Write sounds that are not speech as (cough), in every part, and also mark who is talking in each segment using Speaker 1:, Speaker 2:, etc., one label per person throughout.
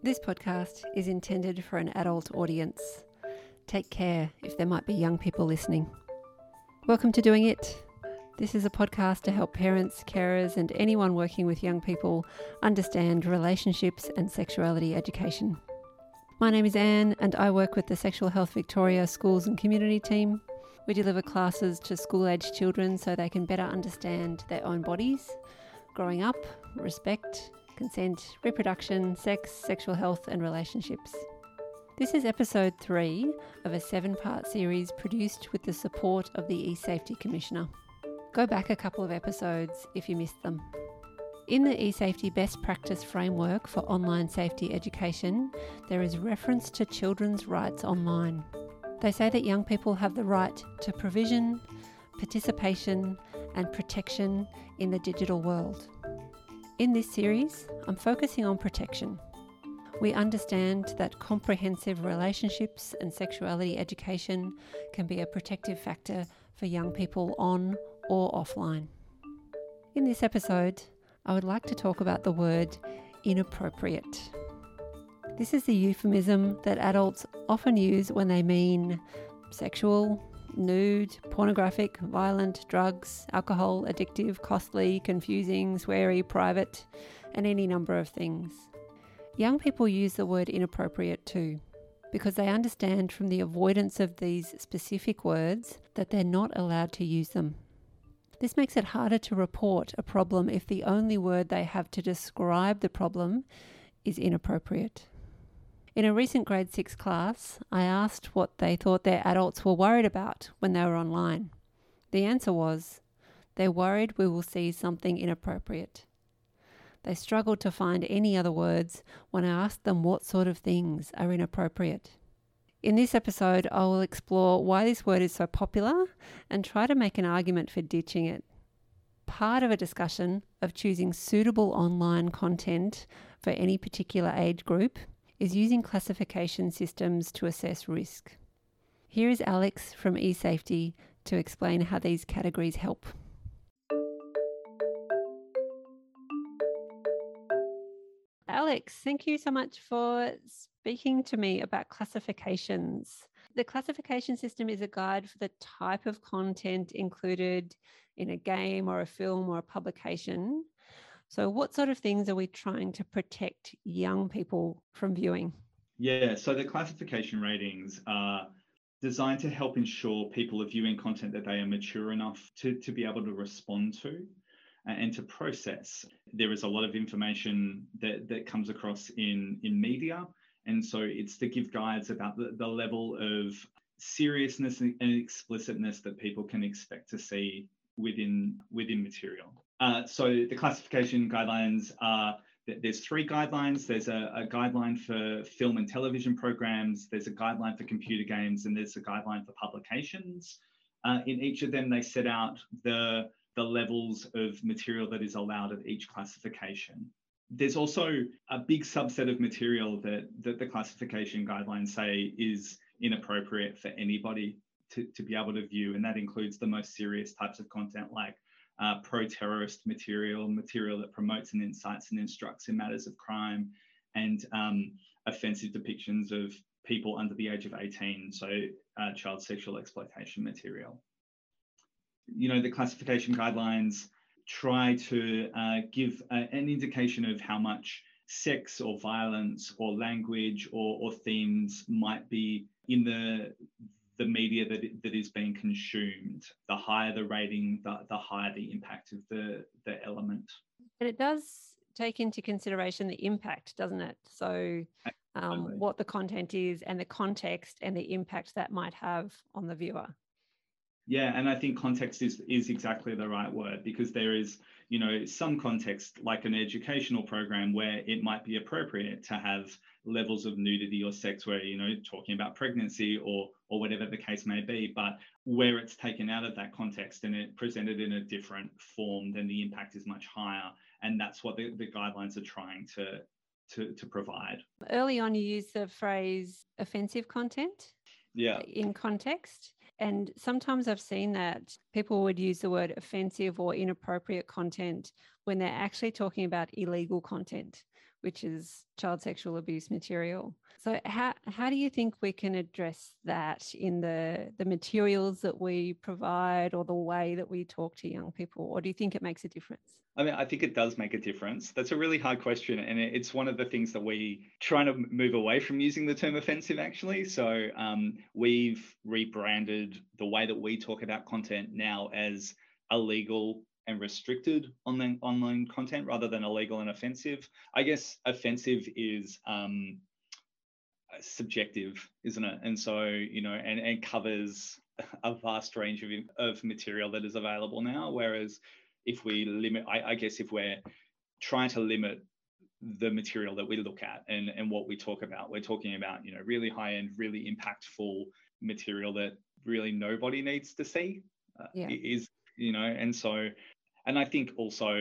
Speaker 1: This podcast is intended for an adult audience. Take care if there might be young people listening. Welcome to Doing It. This is a podcast to help parents, carers, and anyone working with young people understand relationships and sexuality education. My name is Anne, and I work with the Sexual Health Victoria Schools and Community Team. We deliver classes to school aged children so they can better understand their own bodies, growing up, respect, consent, reproduction, sex, sexual health, and relationships. This is episode three of a seven part series produced with the support of the eSafety Commissioner. Go back a couple of episodes if you missed them. In the eSafety Best Practice Framework for Online Safety Education, there is reference to children's rights online. They say that young people have the right to provision, participation, and protection in the digital world. In this series, I'm focusing on protection. We understand that comprehensive relationships and sexuality education can be a protective factor for young people on or offline. In this episode, I would like to talk about the word inappropriate. This is the euphemism that adults often use when they mean sexual, nude, pornographic, violent, drugs, alcohol, addictive, costly, confusing, sweary, private, and any number of things. Young people use the word inappropriate too, because they understand from the avoidance of these specific words that they're not allowed to use them. This makes it harder to report a problem if the only word they have to describe the problem is inappropriate. In a recent grade 6 class, I asked what they thought their adults were worried about when they were online. The answer was they're worried we will see something inappropriate. They struggled to find any other words when I asked them what sort of things are inappropriate. In this episode, I will explore why this word is so popular and try to make an argument for ditching it. Part of a discussion of choosing suitable online content for any particular age group is using classification systems to assess risk. Here is Alex from eSafety to explain how these categories help. Alex, thank you so much for speaking to me about classifications. The classification system is a guide for the type of content included in a game or a film or a publication. So, what sort of things are we trying to protect young people from viewing?
Speaker 2: Yeah, so the classification ratings are designed to help ensure people are viewing content that they are mature enough to, to be able to respond to and to process. There is a lot of information that, that comes across in, in media. And so it's to give guides about the, the level of seriousness and explicitness that people can expect to see within within material. Uh, so the classification guidelines are there's three guidelines. There's a, a, guideline for film and television programs. There's a guideline for computer games, and there's a guideline for publications. Uh, in each of them, they set out the the levels of material that is allowed at each classification. There's also a big subset of material that, that the classification guidelines say is inappropriate for anybody to, to be able to view, and that includes the most serious types of content like uh, pro terrorist material, material that promotes and incites and instructs in matters of crime, and um, offensive depictions of people under the age of 18, so uh, child sexual exploitation material. You know, the classification guidelines try to uh, give a, an indication of how much sex or violence or language or, or themes might be in the the media that, that is being consumed. The higher the rating, the, the higher the impact of the, the element.
Speaker 1: And it does take into consideration the impact, doesn't it? So, um, what the content is and the context and the impact that might have on the viewer.
Speaker 2: Yeah, and I think context is is exactly the right word because there is, you know, some context like an educational program where it might be appropriate to have levels of nudity or sex where you know talking about pregnancy or or whatever the case may be but where it's taken out of that context and it presented in a different form then the impact is much higher. And that's what the, the guidelines are trying to to to provide.
Speaker 1: Early on you used the phrase offensive content
Speaker 2: yeah.
Speaker 1: in context. And sometimes I've seen that people would use the word offensive or inappropriate content when they're actually talking about illegal content which is child sexual abuse material. So how how do you think we can address that in the the materials that we provide or the way that we talk to young people or do you think it makes a difference?
Speaker 2: I mean, I think it does make a difference. That's a really hard question. And it's one of the things that we trying to move away from using the term offensive, actually. So um, we've rebranded the way that we talk about content now as illegal and restricted online online content rather than illegal and offensive. I guess offensive is um, subjective, isn't it? And so you know, and and covers a vast range of of material that is available now. Whereas if we limit, I, I guess if we're trying to limit the material that we look at and and what we talk about, we're talking about you know really high end, really impactful material that really nobody needs to see. Uh, yeah. Is you know, and so and I think also,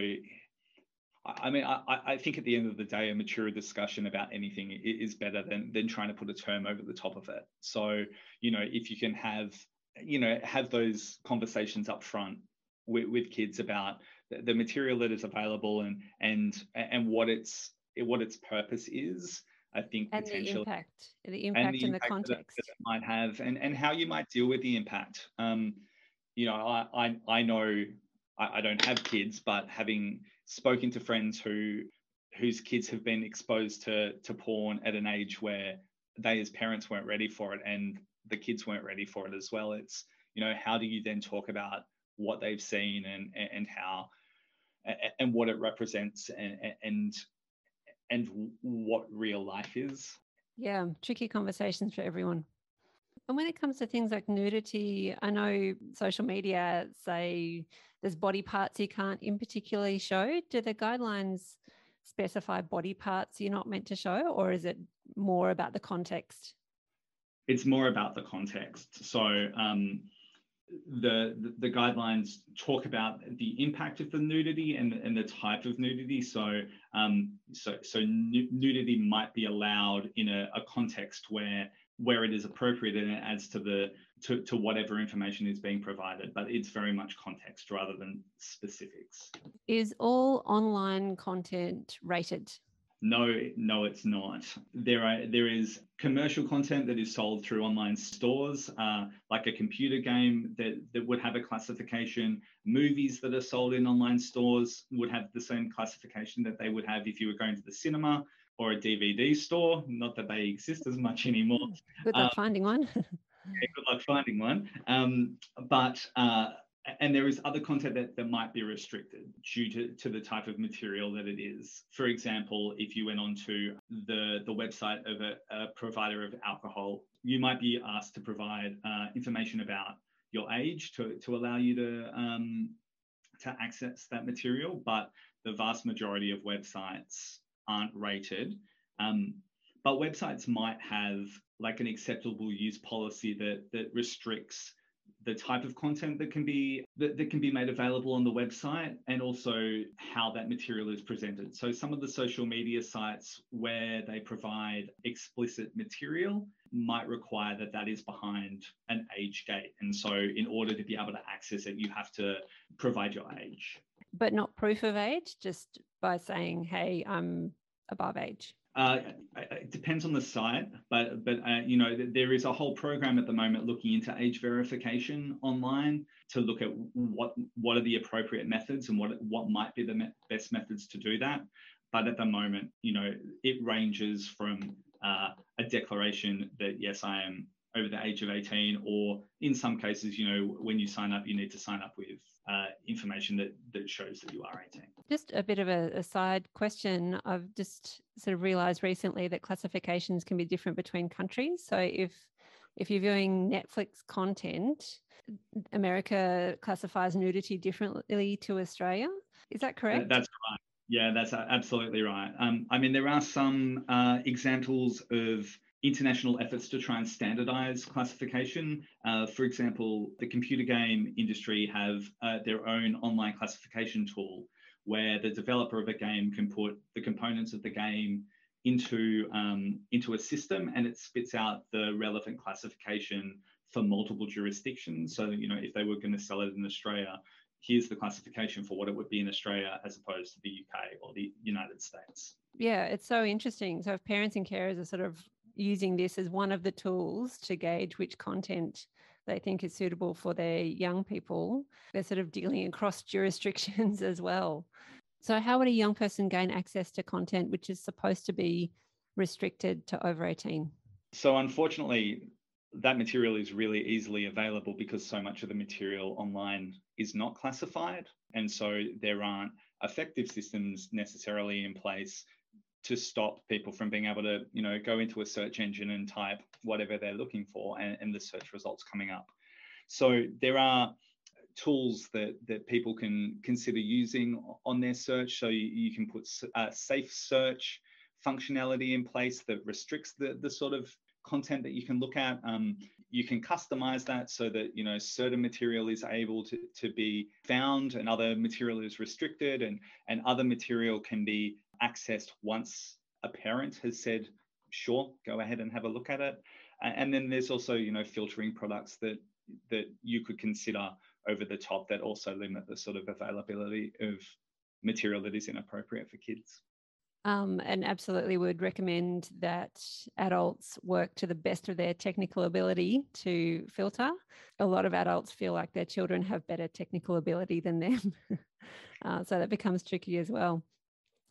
Speaker 2: I mean, I, I think at the end of the day, a mature discussion about anything is better than than trying to put a term over the top of it. So, you know, if you can have, you know, have those conversations up front with, with kids about the, the material that is available and and and what its what its purpose is. I think
Speaker 1: and potentially the impact, the impact and the, in the context
Speaker 2: that, that it might have, and and how you might deal with the impact. Um, you know, I I, I know I, I don't have kids, but having spoken to friends who whose kids have been exposed to to porn at an age where they as parents weren't ready for it and the kids weren't ready for it as well it's you know how do you then talk about what they've seen and and how and what it represents and and and what real life is?
Speaker 1: Yeah tricky conversations for everyone and when it comes to things like nudity, I know social media say there's body parts you can't in particularly show. Do the guidelines specify body parts you're not meant to show, or is it more about the context?
Speaker 2: It's more about the context. So um, the, the, the guidelines talk about the impact of the nudity and, and the type of nudity. So um, so so nudity might be allowed in a, a context where where it is appropriate and it adds to the to, to whatever information is being provided but it's very much context rather than specifics.
Speaker 1: Is all online content rated?
Speaker 2: No no it's not. There are there is commercial content that is sold through online stores uh, like a computer game that that would have a classification. Movies that are sold in online stores would have the same classification that they would have if you were going to the cinema or a DVD store. Not that they exist as much anymore.
Speaker 1: Good luck um, finding one. (laughs)
Speaker 2: yeah, good luck finding one. Um, but uh, and there is other content that, that might be restricted due to, to the type of material that it is. For example, if you went onto the, the website of a, a provider of alcohol, you might be asked to provide uh, information about your age to, to allow you to um, to access that material. But the vast majority of websites aren't rated. Um, but websites might have like an acceptable use policy that that restricts the type of content that can be that, that can be made available on the website and also how that material is presented. So some of the social media sites where they provide explicit material might require that that is behind an age gate. And so in order to be able to access it you have to provide your age.
Speaker 1: But not proof of age just by saying hey i'm above age
Speaker 2: uh, it depends on the site, but but uh, you know there is a whole program at the moment looking into age verification online to look at what what are the appropriate methods and what what might be the me- best methods to do that. But at the moment, you know, it ranges from uh, a declaration that yes, I am over the age of 18, or in some cases, you know, when you sign up, you need to sign up with uh, information that that shows that you are 18.
Speaker 1: Just a bit of a, a side question. I've just sort of realised recently that classifications can be different between countries. So if if you're viewing Netflix content, America classifies nudity differently to Australia. Is that correct?
Speaker 2: That's right. Yeah, that's absolutely right. Um, I mean, there are some uh, examples of international efforts to try and standardize classification. Uh, for example, the computer game industry have uh, their own online classification tool where the developer of a game can put the components of the game into um, into a system and it spits out the relevant classification for multiple jurisdictions. So you know if they were going to sell it in Australia, here's the classification for what it would be in Australia as opposed to the UK or the United States.
Speaker 1: Yeah, it's so interesting. So if parents and carers are sort of using this as one of the tools to gauge which content they think is suitable for their young people, they're sort of dealing across jurisdictions (laughs) as well. So, how would a young person gain access to content which is supposed to be restricted to over 18?
Speaker 2: So, unfortunately, that material is really easily available because so much of the material online is not classified. And so there aren't effective systems necessarily in place to stop people from being able to, you know, go into a search engine and type whatever they're looking for and, and the search results coming up. So there are tools that that people can consider using on their search. So you, you can put safe search functionality in place that restricts the the sort of content that you can look at. Um, you can customize that so that you know certain material is able to, to be found and other material is restricted and, and other material can be accessed once a parent has said, sure, go ahead and have a look at it. And then there's also, you know, filtering products that that you could consider over the top that also limit the sort of availability of material that is inappropriate for kids.
Speaker 1: Um, and absolutely would recommend that adults work to the best of their technical ability to filter. A lot of adults feel like their children have better technical ability than them. (laughs) uh, so that becomes tricky as well.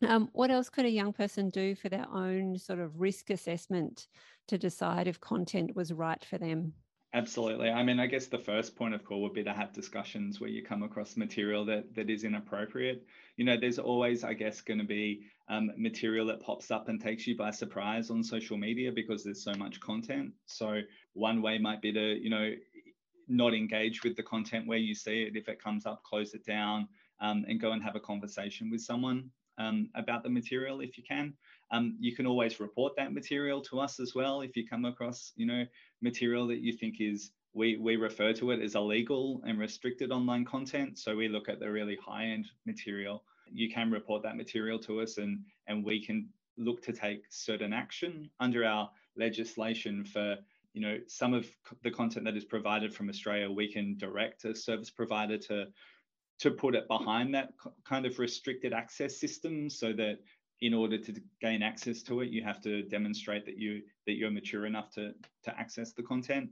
Speaker 1: Um, what else could a young person do for their own sort of risk assessment to decide if content was right for them?
Speaker 2: Absolutely. I mean, I guess the first point of call would be to have discussions where you come across material that that is inappropriate. You know, there's always, I guess, going to be um, material that pops up and takes you by surprise on social media because there's so much content. So one way might be to, you know, not engage with the content where you see it. If it comes up, close it down um, and go and have a conversation with someone um, about the material if you can. Um, you can always report that material to us as well if you come across, you know, material that you think is we we refer to it as illegal and restricted online content. So we look at the really high end material. You can report that material to us, and and we can look to take certain action under our legislation for you know some of the content that is provided from Australia. We can direct a service provider to to put it behind that kind of restricted access system so that in order to gain access to it, you have to demonstrate that you that you're mature enough to to access the content.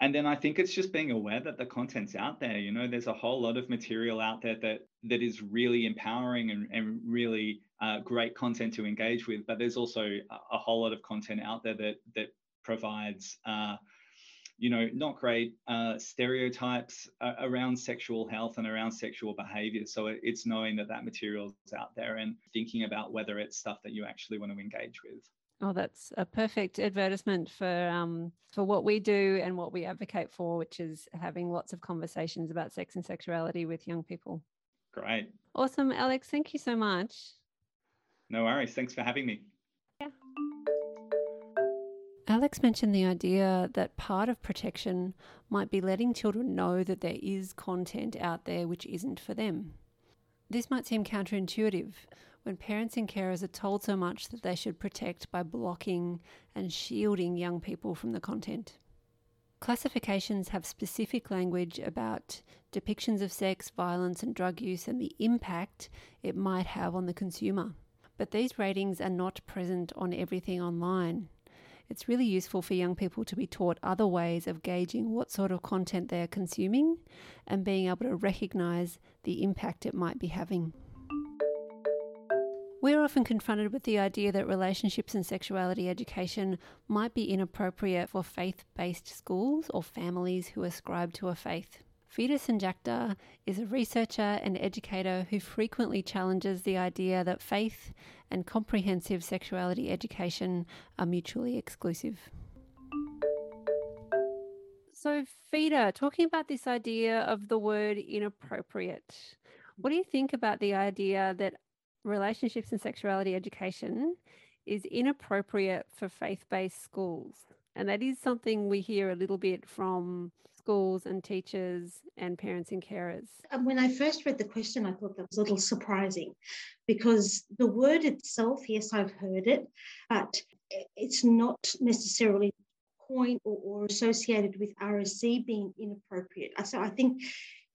Speaker 2: And then I think it's just being aware that the content's out there. You know, there's a whole lot of material out there that that is really empowering and, and really uh, great content to engage with. But there's also a, a, whole lot of content out there that that provides uh, you know, not great uh, stereotypes uh, around sexual health and around sexual behavior. So it's knowing that that material is out there and thinking about whether it's stuff that you actually want to engage with.
Speaker 1: Oh, that's a perfect advertisement for um, for what we do and what we advocate for, which is having lots of conversations about sex and sexuality with young people.
Speaker 2: Great.
Speaker 1: Awesome, Alex. Thank you so much.
Speaker 2: No worries. Thanks for having me.
Speaker 1: Alex mentioned the idea that part of protection might be letting children know that there is content out there which isn't for them. This might seem counterintuitive when parents and carers are told so much that they should protect by blocking and shielding young people from the content. Classifications have specific language about depictions of sex, violence, and drug use and the impact it might have on the consumer. But these ratings are not present on everything online it's really useful for young people to be taught other ways of gauging what sort of content they are consuming and being able to recognise the impact it might be having. We're often confronted with the idea that relationships and sexuality education might be inappropriate for faith based schools or families who ascribe to a faith. Fida Sanjakdar is a researcher and educator who frequently challenges the idea that faith and comprehensive sexuality education are mutually exclusive. So, Fida, talking about this idea of the word inappropriate, what do you think about the idea that relationships and sexuality education is inappropriate for faith based schools? And that is something we hear a little bit from schools and teachers and parents and carers?
Speaker 3: When I first read the question, I thought that was a little surprising because the word itself, yes, I've heard it, but it's not necessarily point or, or associated with RSE being inappropriate. So I think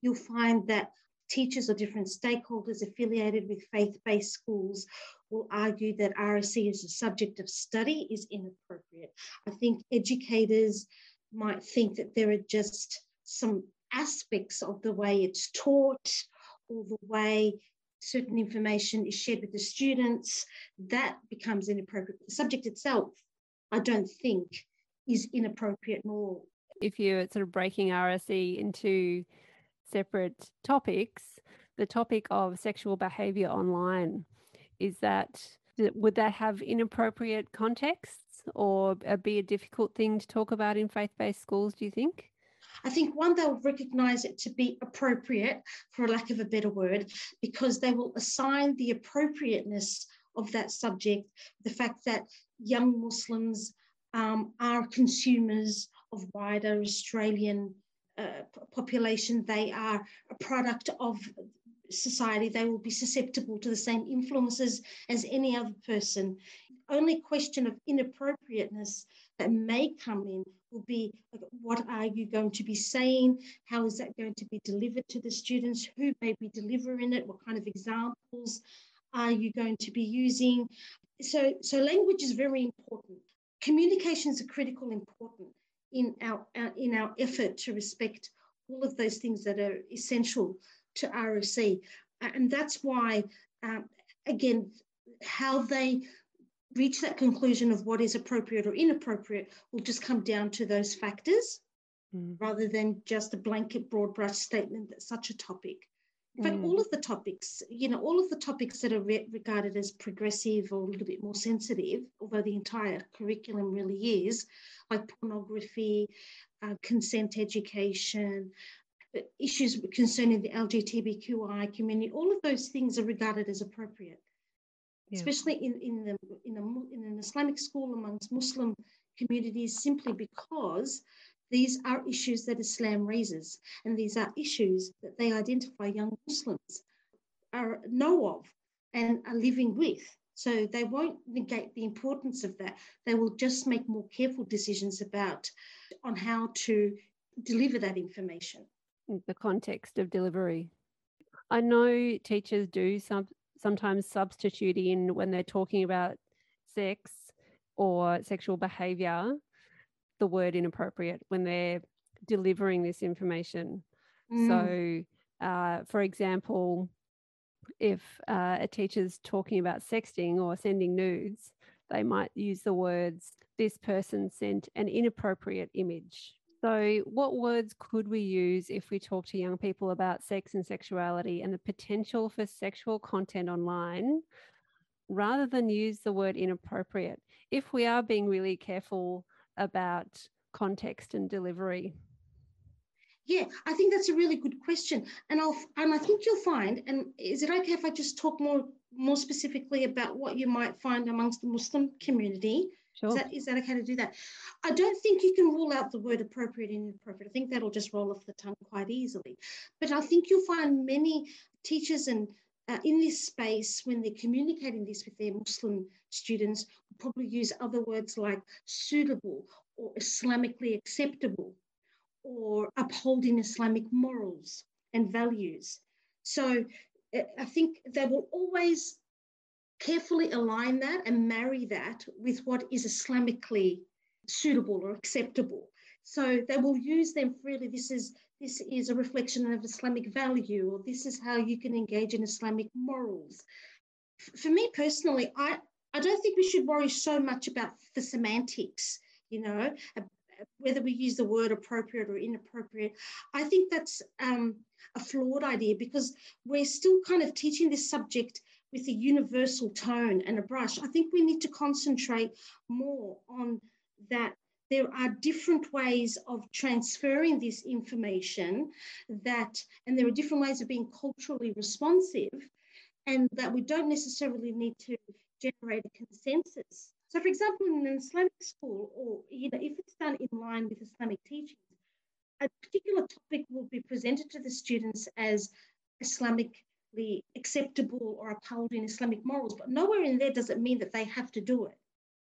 Speaker 3: you'll find that teachers or different stakeholders affiliated with faith-based schools will argue that RSE as a subject of study is inappropriate. I think educators might think that there are just some aspects of the way it's taught or the way certain information is shared with the students, that becomes inappropriate. The subject itself, I don't think, is inappropriate nor.
Speaker 1: If you're sort of breaking RSE into separate topics, the topic of sexual behavior online, is that would that have inappropriate contexts or be a difficult thing to talk about in faith-based schools, do you think?
Speaker 3: I think one, they'll recognize it to be appropriate, for lack of a better word, because they will assign the appropriateness of that subject, the fact that young Muslims um, are consumers of wider Australian uh, population. They are a product of society. They will be susceptible to the same influences as any other person. Only question of inappropriateness that may come in will be what are you going to be saying? How is that going to be delivered to the students? Who may be delivering it? What kind of examples are you going to be using? So, so language is very important. Communications are critical important in our, in our effort to respect all of those things that are essential to RSE. And that's why, um, again, how they reach that conclusion of what is appropriate or inappropriate will just come down to those factors mm. rather than just a blanket broad brush statement that such a topic. In fact, mm. all of the topics, you know, all of the topics that are re- regarded as progressive or a little bit more sensitive, although the entire curriculum really is, like pornography, uh, consent education, issues concerning the LGBTQI community, all of those things are regarded as appropriate yeah. especially in, in, the, in, a, in an Islamic school amongst Muslim communities, simply because these are issues that Islam raises, and these are issues that they identify young Muslims are know of and are living with. So they won't negate the importance of that. They will just make more careful decisions about on how to deliver that information.
Speaker 1: The context of delivery. I know teachers do some sometimes substitute in when they're talking about sex or sexual behavior the word inappropriate when they're delivering this information. Mm. So, uh, for example, if uh, a teacher's talking about sexting or sending nudes, they might use the words, this person sent an inappropriate image so, what words could we use if we talk to young people about sex and sexuality and the potential for sexual content online rather than use the word inappropriate if we are being really careful about context and delivery?
Speaker 3: Yeah, I think that's a really good question, and I'll and I think you'll find. And is it okay if I just talk more more specifically about what you might find amongst the Muslim community? Sure. Is that, is that okay to do that? I don't think you can rule out the word appropriate and inappropriate. I think that'll just roll off the tongue quite easily. But I think you'll find many teachers and uh, in this space, when they're communicating this with their Muslim students, will probably use other words like suitable or Islamically acceptable or upholding Islamic morals and values. So uh, I think they will always carefully align that and marry that with what is Islamically suitable or acceptable. So they will use them freely. This is this is a reflection of Islamic value, or this is how you can engage in Islamic morals. For me personally, I, I don't think we should worry so much about the semantics, you know, whether we use the word appropriate or inappropriate. I think that's um, a flawed idea because we're still kind of teaching this subject with a universal tone and a brush. I think we need to concentrate more on that there are different ways of transferring this information that and there are different ways of being culturally responsive and that we don't necessarily need to generate a consensus so for example in an islamic school or you know if it's done in line with islamic teachings a particular topic will be presented to the students as islamic acceptable or upholding Islamic morals, but nowhere in there does it mean that they have to do it.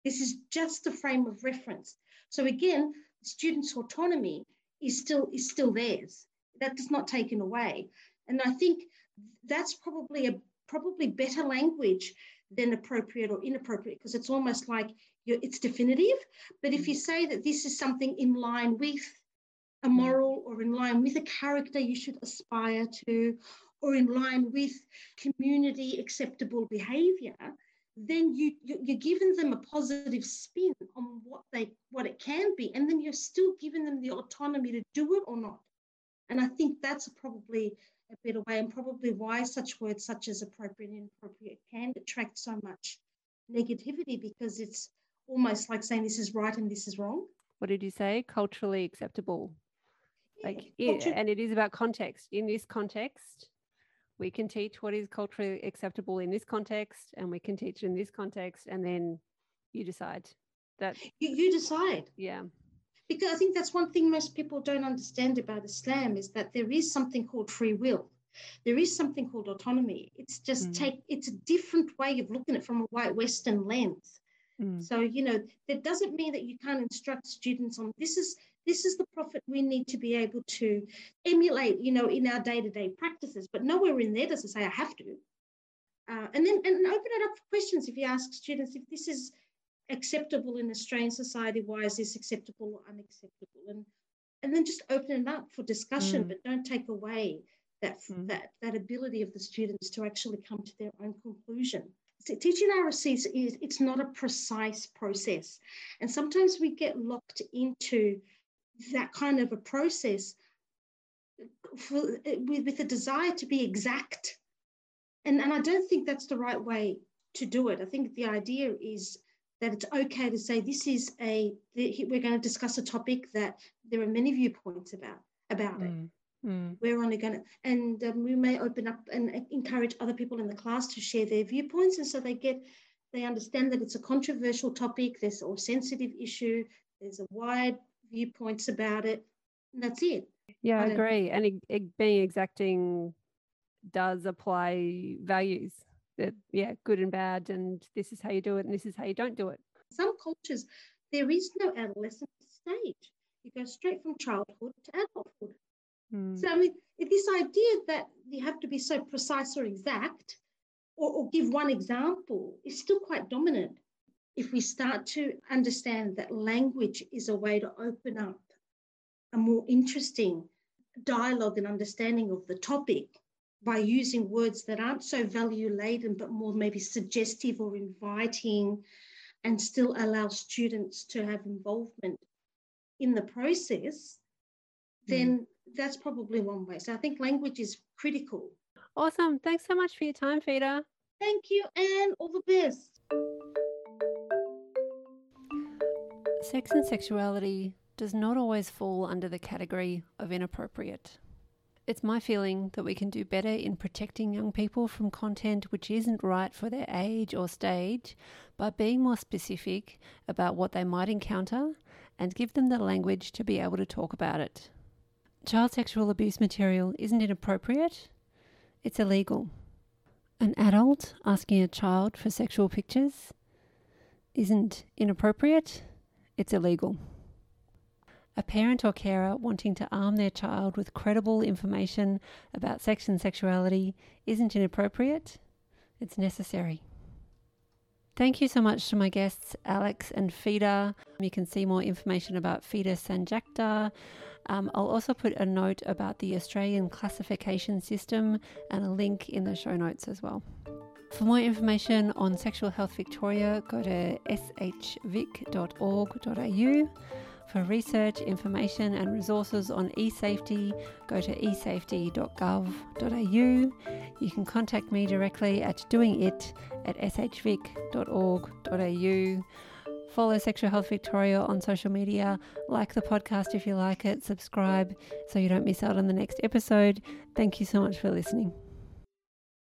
Speaker 3: This is just a frame of reference. So again, students' autonomy is still is still theirs. That is not taken away. And I think that's probably a probably better language than appropriate or inappropriate because it's almost like it's definitive. But if you say that this is something in line with a mm. moral or in line with a character you should aspire to or in line with community acceptable behavior then you you're giving them a positive spin on what they what it can be and then you're still giving them the autonomy to do it or not. And i think that's probably a better way and probably why such words such as appropriate and inappropriate can attract so much negativity because it's almost like saying this is right and this is wrong.
Speaker 1: What did you say? Culturally acceptable. Like yeah, and it is about context. In this context we can teach what is culturally acceptable in this context and we can teach in this context and then you decide. That
Speaker 3: you, you decide.
Speaker 1: Yeah.
Speaker 3: Because i think that's one thing most people don't understand about islam is that there is something called free will. There is something called autonomy. It's just mm. take it's a different way of looking at it from a white western lens. Mm. so you know that doesn't mean that you can't instruct students on this is this is the prophet we need to be able to emulate, you know, in our day-to-day practices. But nowhere in there does it say I have to. Uh, and then and open it up for questions. If you ask students if this is acceptable in Australian society, why is this acceptable or unacceptable? And and then just open it up for discussion, mm. but don't take away that, mm. that that ability of the students to actually come to their own conclusion. So teaching RSE is it's not a precise process, and sometimes we get locked into that kind of a process for, with, with a desire to be exact. And, and I don't think that's the right way to do it. I think the idea is that it's okay to say this is a we're going to discuss a topic that there are many viewpoints about about mm. it. Mm. We're only going to, and um, we may open up and encourage other people in the class to share their viewpoints, and so they get, they understand that it's a controversial topic, there's or sensitive issue, there's a wide viewpoints about it. And that's it.
Speaker 1: Yeah, I, I agree. And it, it being exacting does apply values that, yeah, good and bad, and this is how you do it, and this is how you don't do it.
Speaker 3: Some cultures, there is no adolescent stage. You go straight from childhood to adulthood. Mm. So, I mean, this idea that you have to be so precise or exact or, or give one example is still quite dominant if we start to understand that language is a way to open up a more interesting dialogue and understanding of the topic by using words that aren't so value laden but more maybe suggestive or inviting and still allow students to have involvement in the process then mm. that's probably one way. So i think language is critical.
Speaker 1: Awesome. Thanks so much for your time Fida
Speaker 3: thank you and all the best
Speaker 1: Sex and sexuality does not always fall under the category of inappropriate. It's my feeling that we can do better in protecting young people from content which isn't right for their age or stage by being more specific about what they might encounter and give them the language to be able to talk about it. Child sexual abuse material isn't inappropriate, it's illegal. An adult asking a child for sexual pictures isn't inappropriate, it's illegal. A parent or carer wanting to arm their child with credible information about sex and sexuality isn't inappropriate, it's necessary. Thank you so much to my guests, Alex and Fida. You can see more information about Fida Sanjakdar. Um, I'll also put a note about the Australian classification system and a link in the show notes as well. For more information on Sexual Health Victoria, go to shvic.org.au. For research, information, and resources on e-safety, go to esafety.gov.au. You can contact me directly at doingit at shvic.org.au. Follow Sexual Health Victoria on social media. Like the podcast if you like it. Subscribe so you don't miss out on the next episode. Thank you so much for listening.